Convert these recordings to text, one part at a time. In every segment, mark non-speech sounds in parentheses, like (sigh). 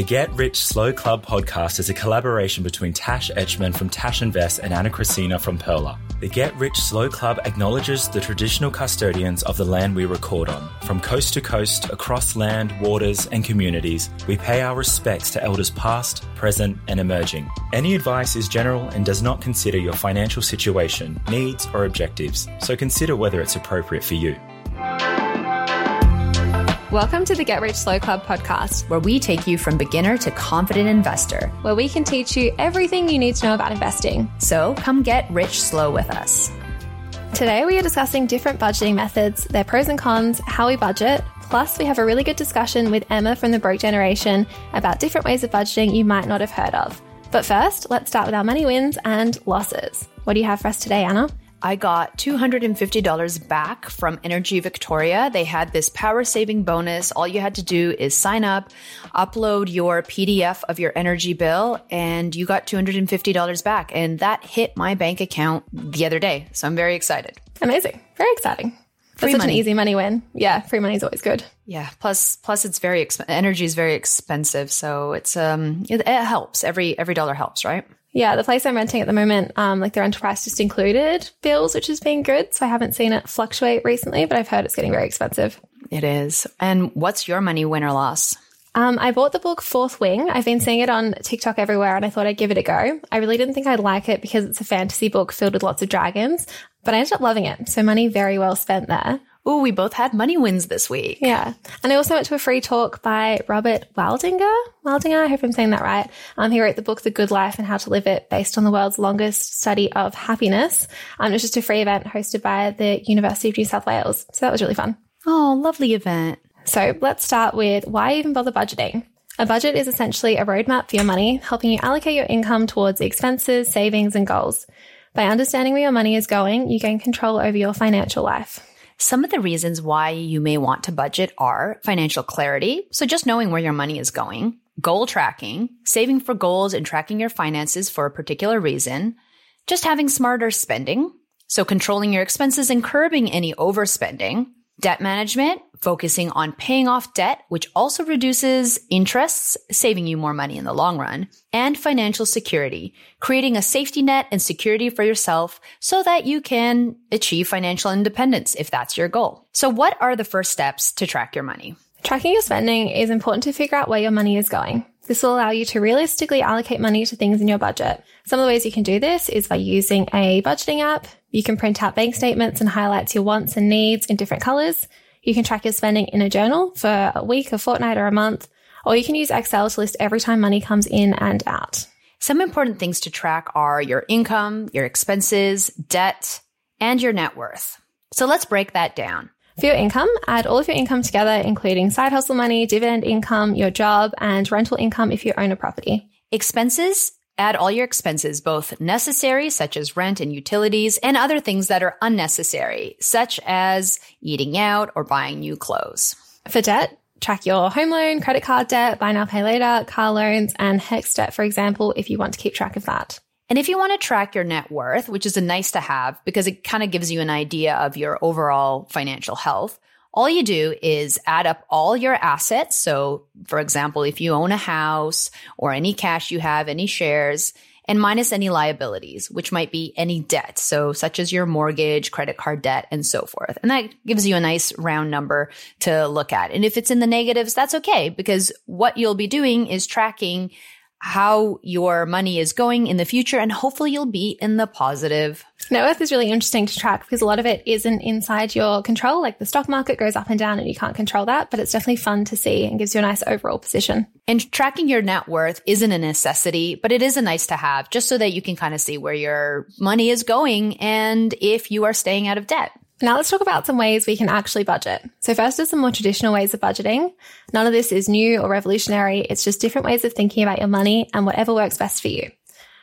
The Get Rich Slow Club podcast is a collaboration between Tash Etschmann from Tash Invest and Ana Kresina from Pearler. The Get Rich Slow Club acknowledges the traditional custodians of the land we record on. From coast to coast, across land, waters, and communities, we pay our respects to elders past, present, and emerging. Any advice is general and does not consider your financial situation, needs, or objectives, so consider whether it's appropriate for you. Welcome to the Get Rich Slow Club podcast, where we take you from beginner to confident investor, where we can teach you everything you need to know about investing. So come get rich slow with us. Today, we are discussing different budgeting methods, their pros and cons, how we budget. Plus, we have a really good discussion with Emma from the Broke Generation about different ways of budgeting you might not have heard of. But first, let's start with our money wins and losses. What do you have for us today, Ana? I got $250 back from Energy Victoria. They had this power saving bonus. All you had to do is sign up, upload your PDF of your energy bill, and you got $250 back. And that hit my bank account the other day. So I'm very excited. Amazing. Very exciting. Free That's such money. an easy money win. Yeah, free money is always good. Yeah. Plus, plus it's very exp- energy is very expensive, so it's um it, it helps. Every every dollar helps, right? Yeah, the place I'm renting at the moment, um, like their price just included bills, which has been good. So I haven't seen it fluctuate recently, but I've heard it's getting very expensive. It is. And what's your money win or loss? Um, I bought the book Fourth Wing. I've been seeing it on TikTok everywhere and I thought I'd give it a go. I really didn't think I'd like it because it's a fantasy book filled with lots of dragons, but I ended up loving it. So money very well spent there. Oh, we both had money wins this week. Yeah. And I also went to a free talk by Robert Waldinger. Waldinger, I hope I'm saying that right. Um, he wrote the book The Good Life and How to Live It based on the world's longest study of happiness. Um, it was just a free event hosted by the University of New South Wales. So that was really fun. Oh, lovely event. So let's start with why even bother budgeting? A budget is essentially a roadmap for your money, helping you allocate your income towards expenses, savings, and goals. By understanding where your money is going, you gain control over your financial life. Some of the reasons why you may want to budget are financial clarity. So just knowing where your money is going, goal tracking, saving for goals and tracking your finances for a particular reason, just having smarter spending. So controlling your expenses and curbing any overspending, debt management, focusing on paying off debt, which also reduces interests, saving you more money in the long run, and financial security, creating a safety net and security for yourself so that you can achieve financial independence if that's your goal. So what are the first steps to track your money? Tracking your spending is important to figure out where your money is going. This will allow you to realistically allocate money to things in your budget. Some of the ways you can do this is by using a budgeting app. You can print out bank statements and highlights your wants and needs in different colors. You can track your spending in a journal for a week, a fortnight, or a month, or you can use Excel to list every time money comes in and out. Some important things to track are your income, your expenses, debt, and your net worth. So let's break that down. For your income, add all of your income together, including side hustle money, dividend income, your job, and rental income if you own a property. Expenses Add all your expenses, both necessary, such as rent and utilities, and other things that are unnecessary, such as eating out or buying new clothes. For debt, track your home loan, credit card debt, buy now, pay later, car loans, and HECS debt, for example, if you want to keep track of that. And if you want to track your net worth, which is a nice to have because it kind of gives you an idea of your overall financial health, all you do is add up all your assets. So, for example, if you own a house or any cash you have, any shares, and minus any liabilities, which might be any debt. So, such as your mortgage, credit card debt, and so forth. And that gives you a nice round number to look at. And if it's in the negatives, that's okay because what you'll be doing is tracking how your money is going in the future and hopefully you'll be in the positive. Net worth is really interesting to track because a lot of it isn't inside your control. Like the stock market goes up and down and you can't control that, but it's definitely fun to see and gives you a nice overall position. And tracking your net worth isn't a necessity, but it is a nice to have just so that you can kind of see where your money is going and if you are staying out of debt. Now let's talk about some ways we can actually budget. So first are some more traditional ways of budgeting. None of this is new or revolutionary. It's just different ways of thinking about your money and whatever works best for you.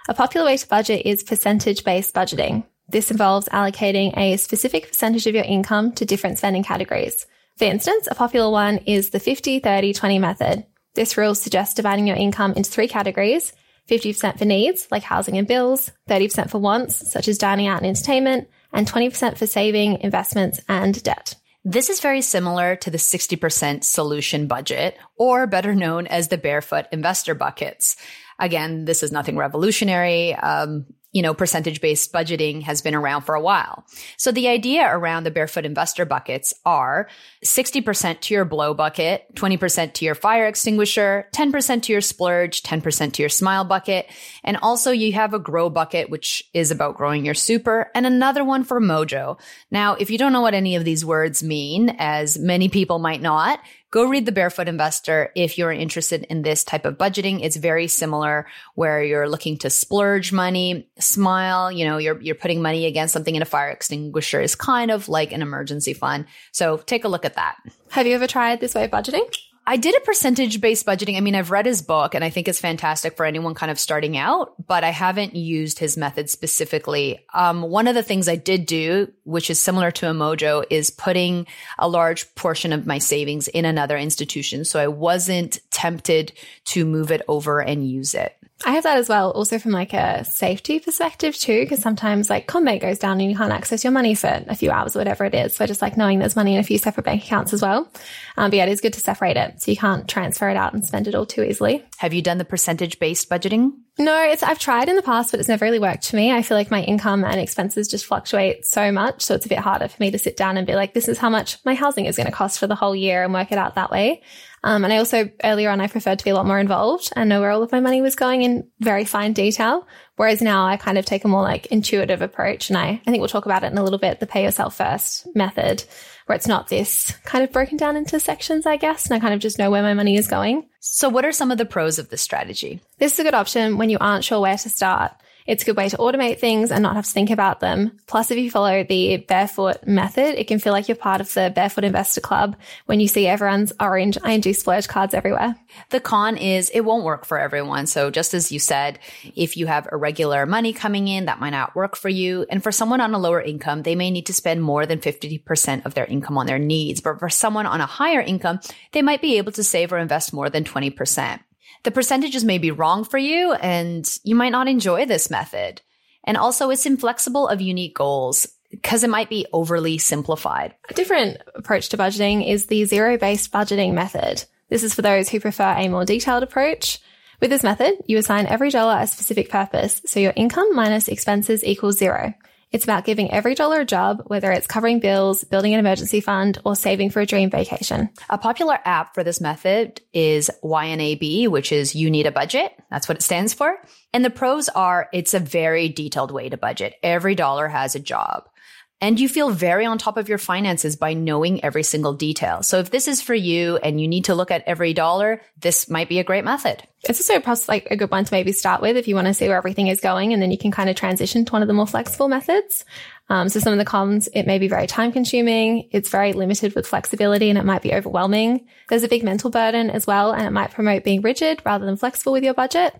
A popular way to budget is percentage based budgeting. This involves allocating a specific percentage of your income to different spending categories. For instance, a popular one is the 50, 30, 20 method. This rule suggests dividing your income into three categories 50% for needs, like housing and bills, 30% for wants, such as dining out and entertainment, and 20% for saving, investments, and debt. This is very similar to the 60% solution budget, or better known as the barefoot investor buckets. Again, this is nothing revolutionary. Um, you know, percentage based budgeting has been around for a while. So the idea around the barefoot investor buckets are 60% to your blow bucket, 20% to your fire extinguisher, 10% to your splurge, 10% to your smile bucket. And also you have a grow bucket, which is about growing your super and another one for mojo. Now, if you don't know what any of these words mean, as many people might not, go read The Barefoot Investor if you're interested in this type of budgeting. It's very similar where you're looking to splurge money, smile, you know, you're, you're putting money against something in a fire extinguisher is kind of like an emergency fund. So take a look at that. Have you ever tried this way of budgeting? I did a percentage based budgeting. I mean, I've read his book and I think it's fantastic for anyone kind of starting out, but I haven't used his method specifically. Um, one of the things I did do, which is similar to a Mojo, is putting a large portion of my savings in another institution. So I wasn't tempted to move it over and use it. I have that as well, also from like a safety perspective too, because sometimes like CommBank goes down and you can't access your money for a few hours or whatever it is. So just like knowing there's money in a few separate bank accounts as well. Um, but yeah, it is good to separate it so you can't transfer it out and spend it all too easily. Have you done the percentage based budgeting? No, it's I've tried in the past, but it's never really worked for me. I feel like my income and expenses just fluctuate so much, so it's a bit harder for me to sit down and be like, this is how much my housing is going to cost for the whole year and work it out that way. Um, and I also earlier on, I preferred to be a lot more involved and know where all of my money was going in very fine detail. Whereas now I kind of take a more like intuitive approach. And I, I think we'll talk about it in a little bit, the pay yourself first method, where it's not this kind of broken down into sections, I guess. And I kind of just know where my money is going. So what are some of the pros of this strategy? This is a good option when you aren't sure where to start. It's a good way to automate things and not have to think about them. Plus, if you follow the barefoot method, it can feel like you're part of the barefoot investor club when you see everyone's orange ING splurge cards everywhere. The con is it won't work for everyone. So just as you said, if you have irregular money coming in, that might not work for you. And for someone on a lower income, they may need to spend more than 50% of their income on their needs. But for someone on a higher income, they might be able to save or invest more than 20% the percentages may be wrong for you and you might not enjoy this method. And also it's inflexible of unique goals because it might be overly simplified. A different approach to budgeting is the zero based budgeting method. This is for those who prefer a more detailed approach. With this method, you assign every dollar a specific purpose, so your income minus expenses equals zero. It's about giving every dollar a job, whether it's covering bills, building an emergency fund, or saving for a dream vacation. A popular app for this method is YNAB, which is You Need a Budget. That's what it stands for. And the pros are it's a very detailed way to budget. Every dollar has a job. And you feel very on top of your finances by knowing every single detail. So if this is for you and you need to look at every dollar, this might be a great method. It's also like a good one to maybe start with if you want to see where everything is going and then you can kind of transition to one of the more flexible methods. Um, so some of the cons, it may be very time consuming. It's very limited with flexibility and it might be overwhelming. There's a big mental burden as well and it might promote being rigid rather than flexible with your budget.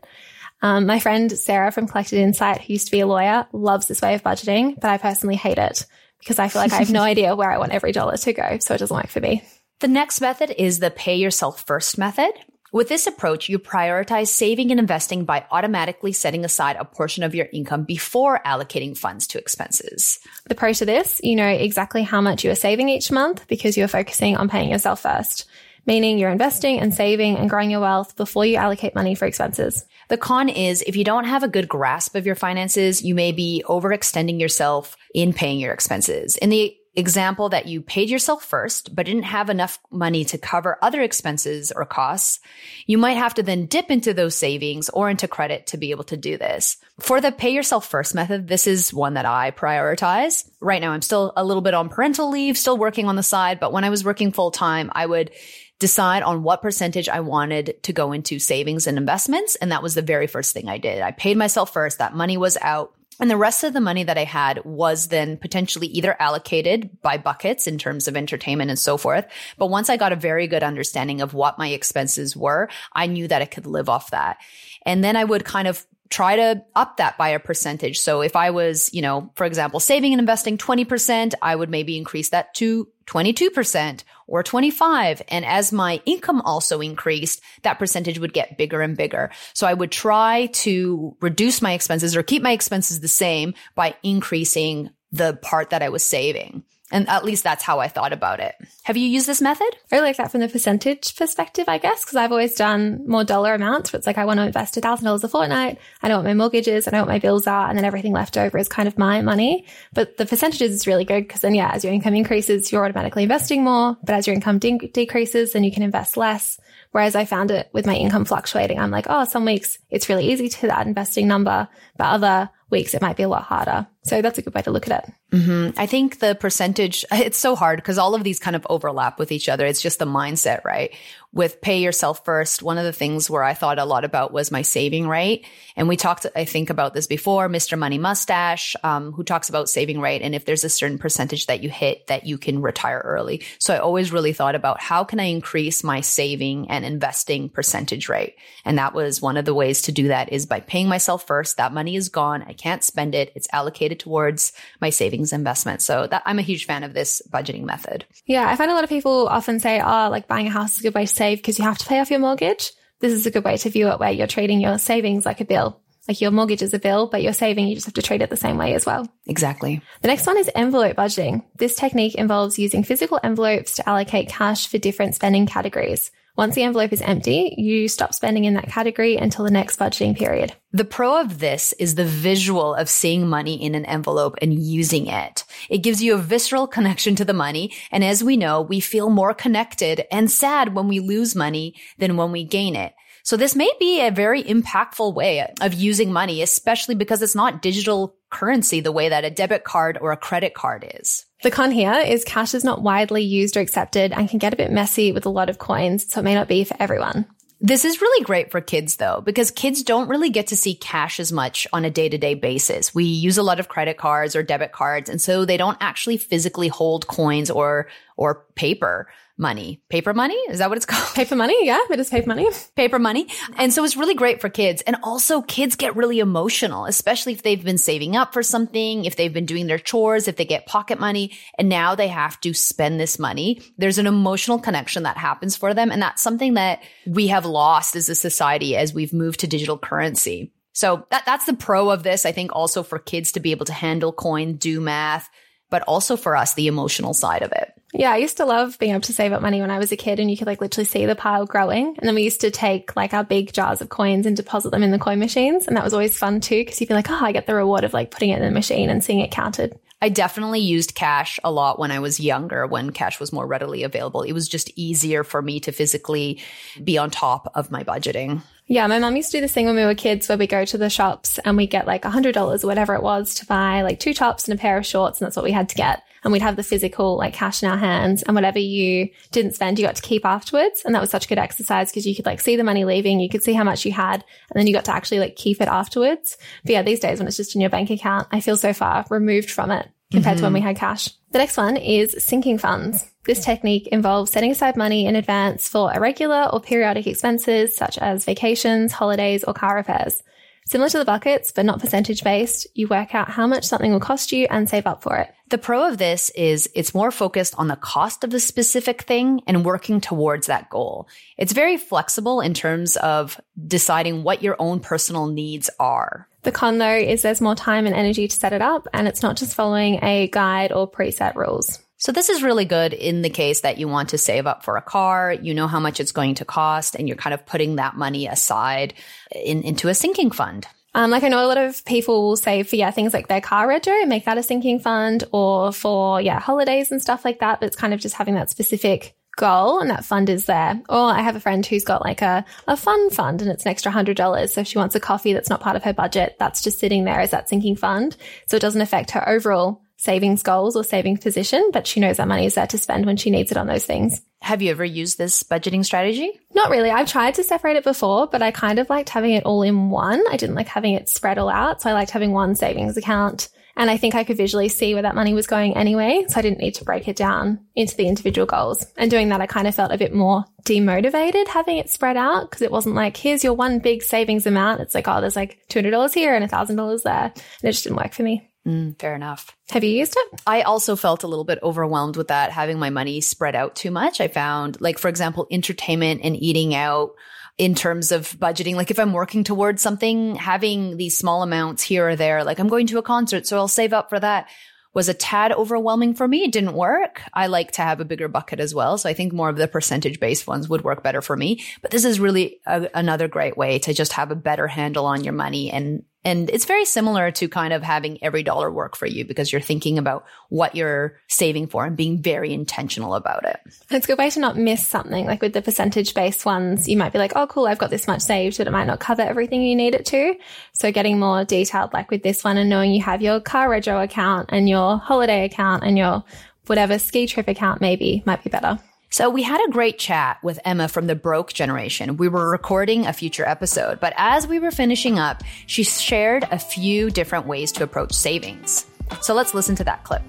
Um, my friend Sarah from Collected Insight, who used to be a lawyer, loves this way of budgeting, but I personally hate it because I feel like I have no (laughs) idea where I want every dollar to go. So it doesn't work for me. The next method is the pay yourself first method. With this approach, you prioritize saving and investing by automatically setting aside a portion of your income before allocating funds to expenses. The pro to this, you know exactly how much you are saving each month because you're focusing on paying yourself first, meaning you're investing and saving and growing your wealth before you allocate money for expenses. The con is if you don't have a good grasp of your finances, you may be overextending yourself in paying your expenses. In the example that you paid yourself first, but didn't have enough money to cover other expenses or costs, you might have to then dip into those savings or into credit to be able to do this. For the pay yourself first method, this is one that I prioritize. Right now, I'm still a little bit on parental leave, still working on the side, but when I was working full time, I would decide on what percentage I wanted to go into savings and investments. And that was the very first thing I did. I paid myself first. That money was out. And the rest of the money that I had was then potentially either allocated by buckets in terms of entertainment and so forth. But once I got a very good understanding of what my expenses were, I knew that I could live off that. And then I would kind of try to up that by a percentage. So if I was, you know, for example, saving and investing 20%, I would maybe increase that to 22% or 25. And as my income also increased, that percentage would get bigger and bigger. So I would try to reduce my expenses or keep my expenses the same by increasing the part that I was saving. And at least that's how I thought about it. Have you used this method? I like that from the percentage perspective, I guess, because I've always done more dollar amounts. But it's like I want to invest $1,000 a fortnight. I know what my mortgage is. I know what my bills are. And then everything left over is kind of my money. But the percentages is really good because then, yeah, as your income increases, you're automatically investing more. But as your income de- decreases, then you can invest less. Whereas I found it with my income fluctuating. I'm like, oh, some weeks it's really easy to that investing number, but other weeks it might be a lot harder. So that's a good way to look at it. Mm-hmm. I think the percentage, (laughs) it's so hard because all of these kind of overlap with each other. It's just the mindset, right? With pay yourself first, one of the things where I thought a lot about was my saving rate. And we talked, I think, about this before, Mr. Money Mustache, um, who talks about saving rate. And if there's a certain percentage that you hit, that you can retire early. So I always really thought about how can I increase my saving and investing percentage rate? And that was one of the ways to do that is by paying myself first. That money is gone. I can't spend it. It's allocated towards my savings investment. So that I'm a huge fan of this budgeting method. Yeah. I find a lot of people often say, oh, like buying a house is good way to save because you have to pay off your mortgage. This is a good way to view it where you're treating your savings like a bill. Like your mortgage is a bill, but you're saving, you just have to treat it the same way as well. Exactly. The next one is envelope budgeting. This technique involves using physical envelopes to allocate cash for different spending categories. Once the envelope is empty, you stop spending in that category until the next budgeting period. The pro of this is the visual of seeing money in an envelope and using it. It gives you a visceral connection to the money. And as we know, we feel more connected and sad when we lose money than when we gain it. So this may be a very impactful way of using money, especially because it's not digital currency the way that a debit card or a credit card is. The con here is cash is not widely used or accepted and can get a bit messy with a lot of coins, so it may not be for everyone. This is really great for kids though, because kids don't really get to see cash as much on a day to day basis. We use a lot of credit cards or debit cards. And so they don't actually physically hold coins or, or paper money. Paper money? Is that what it's (laughs) called? Paper money? Yeah, it is paper money. Paper money. And so it's really great for kids. And also kids get really emotional, especially if they've been saving up for something, if they've been doing their chores, if they get pocket money and now they have to spend this money. There's an emotional connection that happens for them. And that's something that we have lost as a society as we've moved to digital currency. So that, that's the pro of this. I think also for kids to be able to handle coin, do math, but also for us, the emotional side of it. Yeah, I used to love being able to save up money when I was a kid and you could like literally see the pile growing. And then we used to take like our big jars of coins and deposit them in the coin machines. And that was always fun too, because you'd be like, oh, I get the reward of like putting it in the machine and seeing it counted. I definitely used cash a lot when I was younger, when cash was more readily available. It was just easier for me to physically be on top of my budgeting. Yeah, my mum used to do this thing when we were kids where we go to the shops and we get like $100 or whatever it was to buy like two tops and a pair of shorts. And that's what we had to get and we'd have the physical like cash in our hands and whatever you didn't spend, you got to keep afterwards. And that was such good exercise because you could like see the money leaving, you could see how much you had, and then you got to actually like keep it afterwards. But yeah, these days when it's just in your bank account, I feel so far removed from it compared mm-hmm. to when we mm-hmm. had cash. The next one is sinking funds. This technique involves setting aside money in advance for irregular or periodic expenses such as vacations, holidays, or car repairs. Similar to the buckets, but not percentage based, you work out how much something will cost you and save up for it. The pro of this is it's more focused on the cost of the specific thing and working towards that goal. It's very flexible in terms of deciding what your own personal needs are. The con though is there's more time and energy to set it up and it's not just following a guide or preset rules. So this is really good in the case that you want to save up for a car, you know how much it's going to cost, and you're kind of putting that money aside in, into a sinking fund. Um, like I know a lot of people will save for yeah things like their car rego and make that a sinking fund, or for yeah holidays and stuff like that. But it's kind of just having that specific goal and that fund is there. Or I have a friend who's got like a, a fun fund and it's an extra hundred dollars. So if she wants a coffee that's not part of her budget, that's just sitting there as that sinking fund. So it doesn't affect her overall savings goals or savings position, but she knows that money is there to spend when she needs it on those things. Have you ever used this budgeting strategy? Not really. I've tried to separate it before, but I kind of liked having it all in one. I didn't like having it spread all out. So I liked having one savings account. And I think I could visually see where that money was going anyway. So I didn't need to break it down into the individual goals. And doing that, I kind of felt a bit more demotivated having it spread out because it wasn't like, here's your one big savings amount. It's like, oh, there's like $200 here and $1,000 there. And it just didn't work for me. Mm, fair enough. Have you used it? I also felt a little bit overwhelmed with that, having my money spread out too much. I found, like, for example, entertainment and eating out in terms of budgeting. Like, if I'm working towards something, having these small amounts here or there, like, I'm going to a concert, so I'll save up for that was a tad overwhelming for me. It didn't work. I like to have a bigger bucket as well. So I think more of the percentage based ones would work better for me. But this is really a, another great way to just have a better handle on your money and and it's very similar to kind of having every dollar work for you because you're thinking about what you're saving for and being very intentional about it. It's a good way to not miss something. Like with the percentage based ones, you might be like, oh, cool, I've got this much saved, but it might not cover everything you need it to. So getting more detailed, like with this one and knowing you have your car rego account and your holiday account and your whatever ski trip account maybe might be better. So we had a great chat with Emma from the Broke Generation. We were recording a future episode, but as we were finishing up, she shared a few different ways to approach savings. So let's listen to that clip.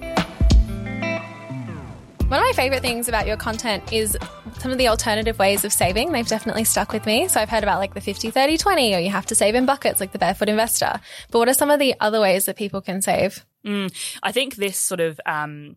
One of my favorite things about your content is some of the alternative ways of saving. They've definitely stuck with me. So I've heard about like the 50, 30, 20, or you have to save in buckets like the barefoot investor. But what are some of the other ways that people can save? Mm, I think this sort of, um,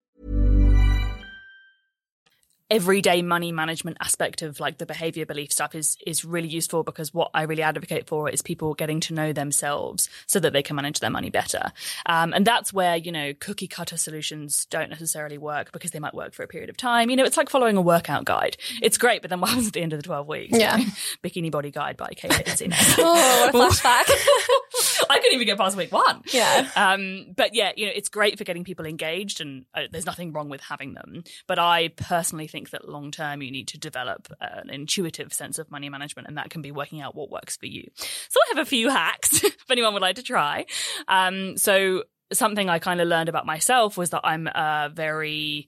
Everyday money management aspect of like the behavior belief stuff is is really useful because what I really advocate for is people getting to know themselves so that they can manage their money better. Um, and that's where you know cookie cutter solutions don't necessarily work because they might work for a period of time. You know, it's like following a workout guide. It's great, but then what happens at the end of the twelve weeks? Yeah, (laughs) Bikini Body Guide by Kate (laughs) (laughs) oh, what a flashback! I couldn't even get past week one. Yeah. Um, but yeah, you know, it's great for getting people engaged, and uh, there's nothing wrong with having them. But I personally think that long term, you need to develop an intuitive sense of money management, and that can be working out what works for you. So I have a few hacks (laughs) if anyone would like to try. Um, so something I kind of learned about myself was that I'm uh, very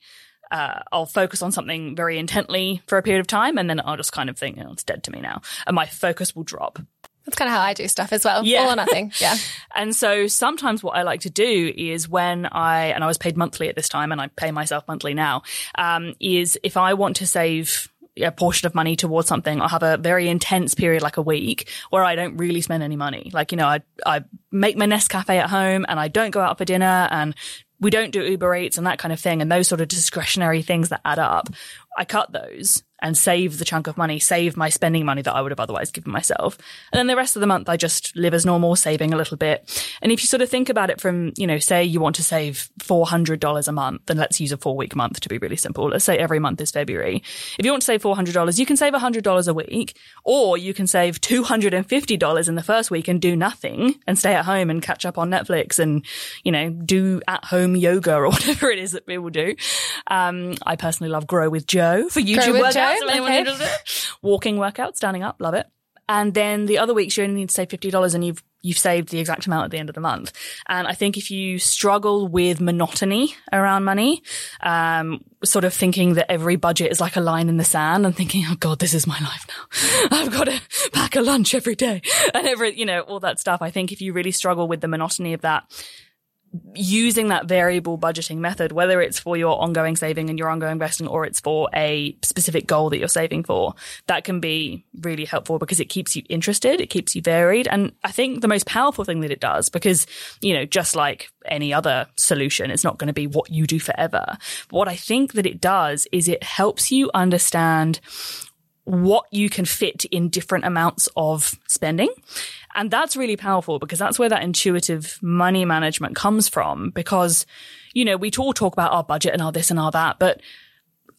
uh, I'll focus on something very intently for a period of time, and then I'll just kind of think, oh, it's dead to me now, and my focus will drop. That's kind of how I do stuff as well. Yeah. All or nothing. (laughs) Yeah. and so sometimes what I like to do is when I, and I was paid monthly at this time and I pay myself monthly now, um, is if I want to save a portion of money towards something, I'll have a very intense period, like a week, where I don't really spend any money. Like, you know, I, I make my Nescafe at home and I don't go out for dinner and we don't do Uber Eats and that kind of thing. And those sort of discretionary things that add up. I cut those and save the chunk of money, save my spending money that I would have otherwise given myself. And then the rest of the month, I just live as normal, saving a little bit. And if you sort of think about it from, you know, say you want to save $400 a month, then let's use a four week month to be really simple. Let's say every month is February. If you want to save $400, you can save $100 a week, or you can save $250 in the first week and do nothing and stay at home and catch up on Netflix and, you know, do at home yoga or (laughs) whatever it is that people do. Um, I personally love Grow with Jo for YouTube with workouts. Jo? if anyone Okay. Walking workout, standing up, love it. And then the other weeks you only need to save fifty dollars, and you've you've saved the exact amount at the end of the month. And I think if you struggle with monotony around money, um, sort of thinking that every budget is like a line in the sand, and thinking, oh god, this is my life now. (laughs) I've got to pack a lunch every day, (laughs) and every you know all that stuff. I think if you really struggle with the monotony of that, using that variable budgeting method, whether it's for your ongoing saving and your ongoing investing or it's for a specific goal that you're saving for, that can be really helpful because it keeps you interested, it keeps you varied. And I think the most powerful thing that it does, because, you know, just like any other solution, it's not going to be what you do forever. But what I think that it does is it helps you understand what you can fit in different amounts of spending. And that's really powerful because that's where that intuitive money management comes from. Because, you know, we all talk about our budget and our this and our that, but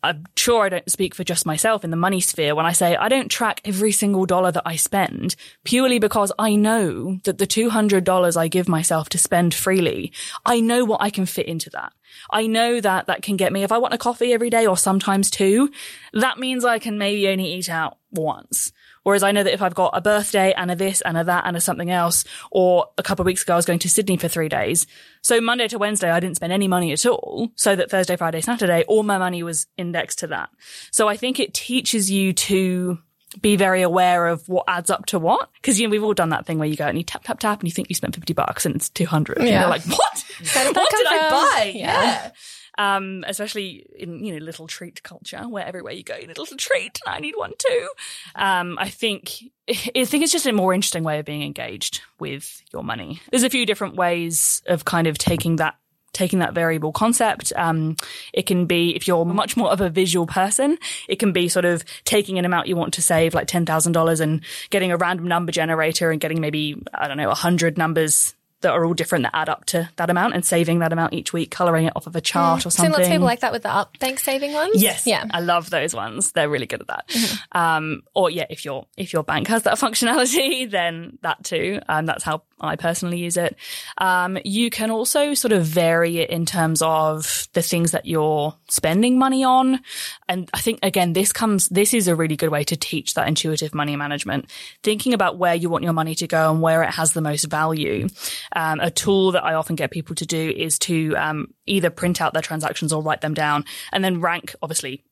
I'm sure I don't speak for just myself in the money sphere when I say I don't track every single dollar that I spend purely because I know that the $200 I give myself to spend freely, I know what I can fit into that. I know that that can get me, if I want a coffee every day or sometimes two, that means I can maybe only eat out once. Whereas I know that if I've got a birthday and a this and a that and a something else, or a couple of weeks ago I was going to Sydney for three days. So Monday to Wednesday I didn't spend any money at all. So that Thursday, Friday, Saturday, all my money was indexed to that. So I think it teaches you to be very aware of what adds up to what. Cause you know, we've all done that thing where you go and you tap, tap, tap and you think you spent 50 bucks and it's 200. And Yeah. you're like, what? What did I buy? Yeah. yeah um, especially in you know little treat culture where everywhere you go you need a little treat and I need one too. Um, I think (laughs) I think it's just a more interesting way of being engaged with your money. There's a few different ways of kind of taking that taking that variable concept. Um, it can be if you're much more of a visual person, it can be sort of taking an amount you want to save, like ten thousand dollars, and getting a random number generator and getting maybe I don't know a hundred numbers that are all different that add up to that amount and saving that amount each week, coloring it off of a chart mm. or Seen something. lots of people like that with the up bank saving ones. Yes. Yeah. I love those ones. They're really good at that. Mm-hmm. Um, or yeah, if your, if your bank has that (laughs) functionality, then that too. And that's how I personally use it. Um, you can also sort of vary it in terms of the things that you're spending money on. And I think again, this comes, this is a really good way to teach that intuitive money management, thinking about where you want your money to go and where it has the most value. Um, a tool that I often get people to do is to um, either print out their transactions or write them down and then rank, obviously,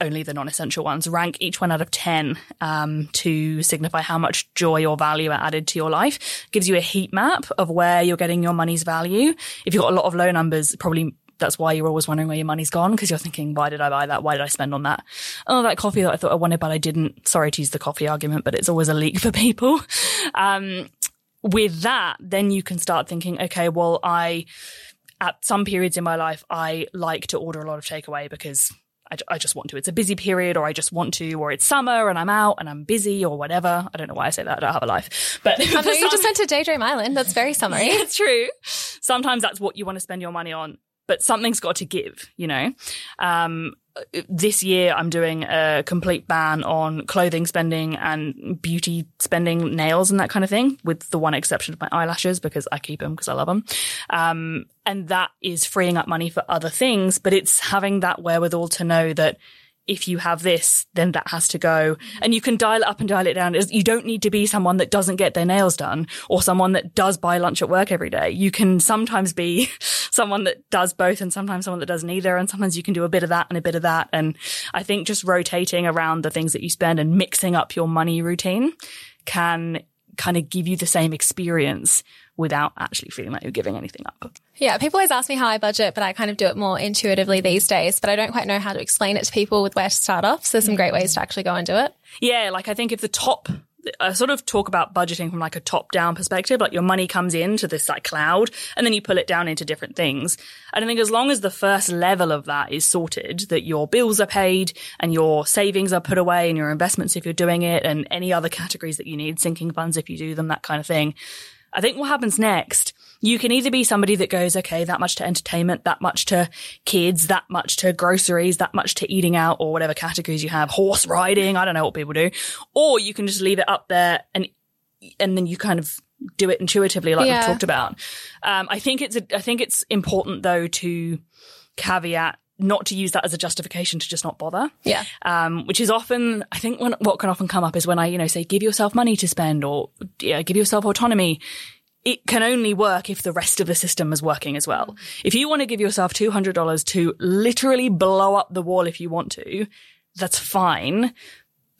only the non-essential ones. Rank each one out of 10 um, to signify how much joy or value are added to your life. Gives you a heat map of where you're getting your money's value. If you've got a lot of low numbers, probably that's why you're always wondering where your money's gone because you're thinking, why did I buy that? Why did I spend on that? Oh, that coffee that I thought I wanted, but I didn't. Sorry to use the coffee argument, but it's always a leak (laughs) for people. Um, with that, then you can start thinking, okay, well, I, at some periods in my life, I like to order a lot of takeaway because I, I just want to. It's a busy period or I just want to, or it's summer and I'm out and I'm busy or whatever. I don't know why I say that. I don't have a life, but I know you (laughs) just went to Daydream Island. That's very summery. yeah, (laughs) it's true. Sometimes that's what you want to spend your money on, but something's got to give, you know? Um, this year I'm doing a complete ban on clothing spending and beauty spending nails and that kind of thing with the one exception of my eyelashes because I keep them because I love them. Um, and that is freeing up money for other things, but it's having that wherewithal to know that if you have this, then that has to go. And you can dial it up and dial it down. You don't need to be someone that doesn't get their nails done or someone that does buy lunch at work every day. You can sometimes be (laughs) someone that does both and sometimes someone that does neither. And sometimes you can do a bit of that and a bit of that. And I think just rotating around the things that you spend and mixing up your money routine can kind of give you the same experience without actually feeling like you're giving anything up. Yeah, people always ask me how I budget, but I kind of do it more intuitively these days. But I don't quite know how to explain it to people with where to start off. So there's some great ways to actually go and do it. Yeah, like I think if the top I sort of talk about budgeting from like a top down perspective. Like your money comes into this like cloud and then you pull it down into different things. And I think as long as the first level of that is sorted, that your bills are paid and your savings are put away and your investments if you're doing it and any other categories that you need, sinking funds if you do them, that kind of thing. I think what happens next you can either be somebody that goes, okay, that much to entertainment, that much to kids, that much to groceries, that much to eating out or whatever categories you have, horse riding. I don't know what people do. Or you can just leave it up there and, and then you kind of do it intuitively like Yeah. we've talked about. Um, I think it's, a, I think it's important though to caveat not to use that as a justification to just not bother Yeah. um, which is often, I think, when, what can often come up is when I, you know, say, give yourself money to spend or yeah, give yourself autonomy. It can only work if the rest of the system is working as well. If you want to give yourself $200 to literally blow up the wall if you want to, that's fine.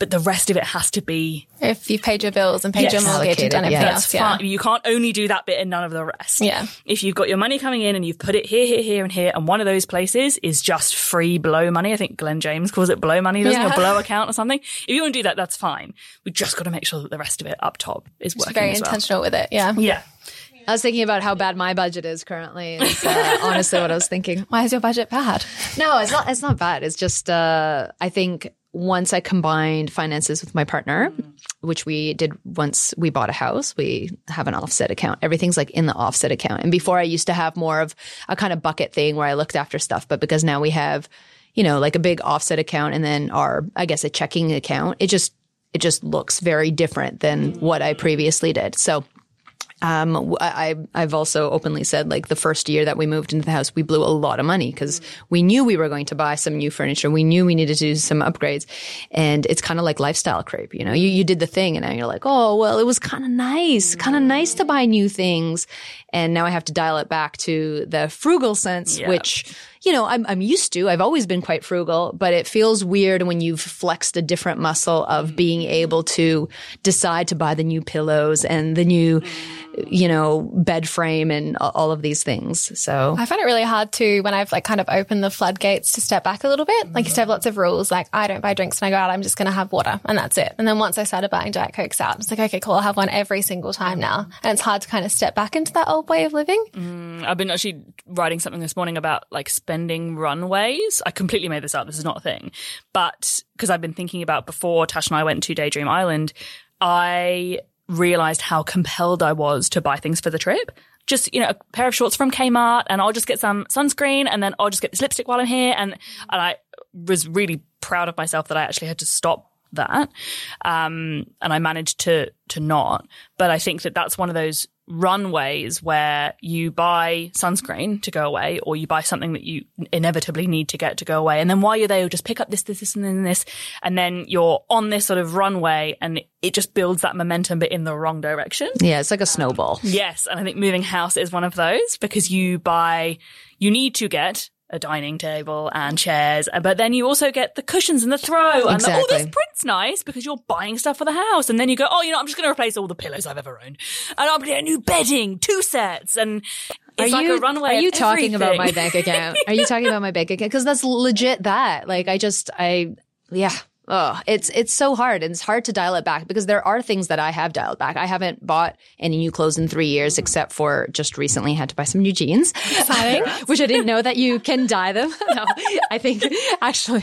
But the rest of it has to be If you've paid your bills and paid Yes. your mortgage and done everything yeah. else, yeah. fine. You can't only do that bit and none of the rest. Yeah. If you've got your money coming in and you've put it here, here, here, and here, and one of those places is just free blow money. I think Glen James calls it blow money, doesn't he? Yeah. Or blow (laughs) account or something. If you want to do that, that's fine. We just got to make sure that the rest of it up top is Just working very as well. intentional with it. Yeah. Yeah. I was thinking about how bad my budget is currently. Is uh, (laughs) honestly what I was thinking. Why is your budget bad? No, it's not. It's not bad. It's just uh, I think once I combined finances with my partner, which we did once we bought a house, we have an offset account. Everything's like in the offset account. And before I used to have more of a kind of bucket thing where I looked after stuff, but because now we have, you know, like a big offset account and then our, I guess, a checking account, it just it just looks very different than what I previously did. So um, I, have also openly said like the first year that we moved into the house, we blew a lot of money because we knew we were going to buy some new furniture. We knew we needed to do some upgrades and it's kind of like lifestyle creep. You know, you, you did the thing and now you're like, Oh, well, it was kind of nice, kind of nice to buy new things. And now I have to dial it back to the frugal sense, Yeah. which you know, I'm, I'm used to. I've always been quite frugal, but it feels weird when you've flexed a different muscle of mm-hmm. being able to decide to buy the new pillows and the new, you know, bed frame and all of these things. So I find it really hard to when I've like kind of opened the floodgates to step back a little bit. Like you used to have lots of rules, like I don't buy drinks when I go out. I'm just going to have water and that's it. And then once I started buying Diet Cokes out, it's like, okay, cool. I'll have one every single time now. And it's hard to kind of step back into that old way of living. Mm, I've been actually writing something this morning about like spending runways. I completely made this up. This is not a thing. But because I've been thinking about before Tash and I went to Daydream Island, I realized how compelled I was to buy things for the trip. Just, you know, a pair of shorts from Kmart and I'll just get some sunscreen and then I'll just get this lipstick while I'm here. And, and I was really proud of myself that I actually had to stop that. Um, and I managed to, to not. But I think that that's one of those runways where you buy sunscreen to go away or you buy something that you inevitably need to get to go away. And then while you're there, you'll just pick up this, this, this, and then this. And then you're on this sort of runway and it just builds that momentum, but in the wrong direction. yeah, it's like a snowball. Yes. And I think moving house is one of those because you buy, you need to get a dining table and chairs, uh, but then you also get the cushions and the throw and the, oh, this print's nice because you're buying stuff for the house. And then you go, oh, you know, I'm just going to replace all the pillows I've ever owned and I'm going to get new bedding, two sets. And it's are like you, a runway. Are you (laughs) talking about my bank account? Are you talking about my bank account? Because that's legit that. Like I just I yeah. Oh, it's it's so hard and it's hard to dial it back because there are things that I have dialed back. I haven't bought any new clothes in three years except for just recently had to buy some new jeans, (laughs) which I didn't know that you can dye them. (laughs) no, I think actually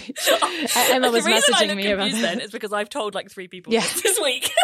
Emma was messaging me about that. then is because I've told like three people Yeah. this, week. (laughs)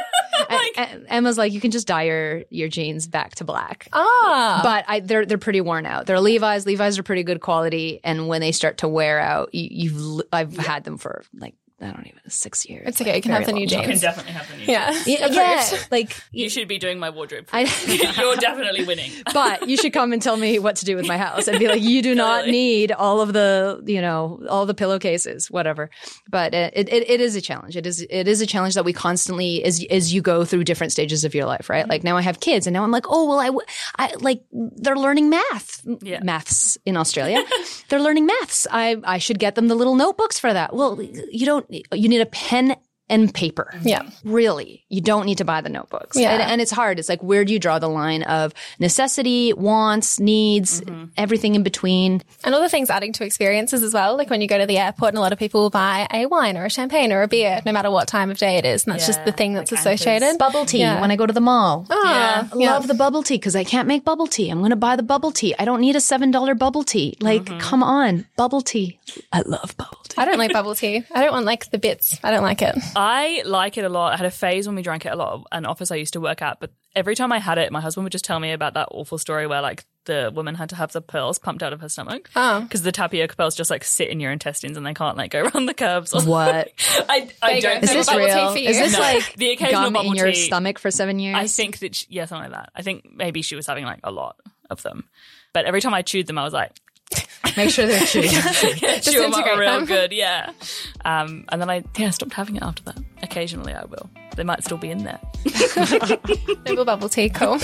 And Emma's like, you can just dye your, your jeans back to black. Ah. But I, they're they're pretty worn out. They're Levi's. Levi's are pretty good quality, and when they start to wear out, you, you've I've had them for like I don't even six years. It's okay. You can have the new long you can definitely have the new Yeah. Yeah, yeah, (laughs) like You should be doing my wardrobe. I- (laughs) You're definitely winning. (laughs) but you should come and tell me what to do with my house and be like, you do not need all of the, you know, all the pillowcases, whatever. But it, it, it is a challenge. It is, it is a challenge that we constantly, as, as you go through different stages of your life, right? Mm-hmm. Like now I have kids and now I'm like, oh, well, I, I like, they're learning math, Yeah. maths in Australia. they're learning maths. I, I should get them the little notebooks for that. Well, you don't, you need a pen and paper. Yeah. Really, you don't need to buy the notebooks. Yeah. And, and it's hard. It's like, where do you draw the line of necessity, wants, needs, everything in between? And all the things adding to experiences as well. Like when you go to the airport and a lot of people will buy a wine or a champagne or a beer, no matter what time of day it is. And that's just the thing that's associated. Bubble tea Yeah. when I go to the mall. Ah, I love the bubble tea because I can't make bubble tea. I'm going to buy the bubble tea. I don't need a $7 bubble tea. Like, come on, bubble tea. I love bubble tea. I don't like bubble tea. I don't want like the bits. I don't like it. I like it a lot. I had a phase when we drank it a lot. An office I used to work at, but every time I had it, my husband would just tell me about that awful story where like the woman had to have the pearls pumped out of her stomach. Oh. because the tapioca pearls just like sit in your intestines and they can't like go (laughs) around the curves. Or (laughs) What? I, I don't. Is think this real? Is this No. like The occasional gum in bubble your tea. stomach for seven years? I think that she, yeah, something like that. I think maybe she was having like a lot of them, but every time I chewed them, I was like, (laughs) Make sure they're (laughs) true. chew them up real them. good, yeah. Um, and then I yeah stopped having it after that. Occasionally, I will. They might still be in there. (laughs) Noble bubble tea, cool.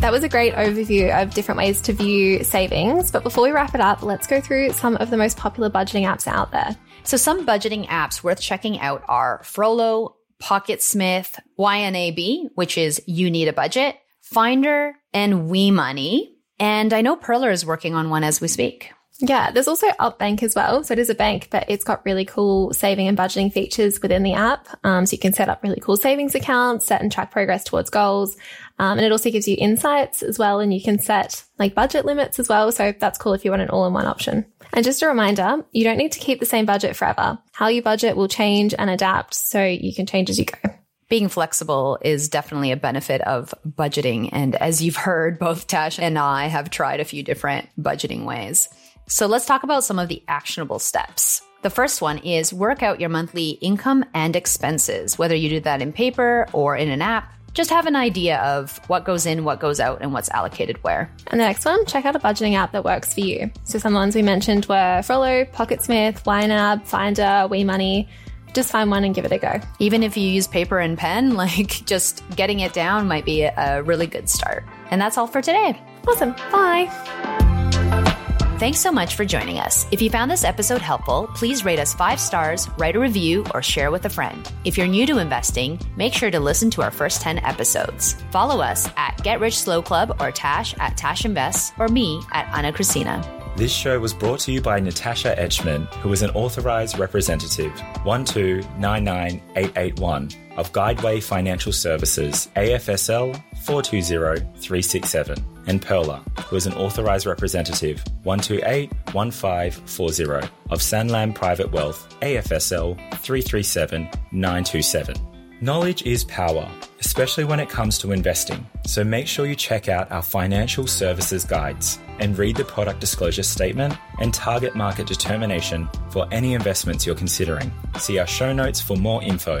That was a great overview of different ways to view savings. But before we wrap it up, let's go through some of the most popular budgeting apps out there. So some budgeting apps worth checking out are Frollo, Pocketsmith, YNAB, which is You Need a Budget, Finder, and WeMoney. And I know Pearler is working on one as we speak. Yeah, there's also UpBank as well. So it is a bank, but it's got really cool saving and budgeting features within the app. Um, so you can set up really cool savings accounts, set and track progress towards goals. Um, and it also gives you insights as well. And you can set like budget limits as well. So that's cool if you want an all in one option. And just a reminder, you don't need to keep the same budget forever. How you budget will change and adapt. So you can change as you go. Being flexible is definitely a benefit of budgeting. And as you've heard, both Tash and I have tried a few different budgeting ways. So let's talk about some of the actionable steps. The first one is work out your monthly income and expenses, whether you do that in paper or in an app. Just have an idea of what goes in, what goes out, and what's allocated where. And the next one, check out a budgeting app that works for you. So some ones we mentioned were Frollo, Pocketsmith, YNAB, Finder, WeMoney. Just find one and give it a go. Even if you use paper and pen, (laughs) like just getting it down might be a really good start. And that's all for today. Awesome. Bye. Thanks so much for joining us. If you found this episode helpful, please rate us five stars, write a review, or share with a friend. If you're new to investing, make sure to listen to our first 10 episodes. Follow us at Get Rich Slow Club or Tash at Tash Invests or me at Ana Kresina. This show was brought to you by Natasha Etschmann, who is an authorized representative 1299881 of Guideway Financial Services, AFSL 420367, and Pearler, who is an authorized representative 1281540 of Sanlam Private Wealth, AFSL 337927. Knowledge is power, especially when it comes to investing. So make sure you check out our financial services guides and read the product disclosure statement and target market determination for any investments you're considering. See our show notes for more info.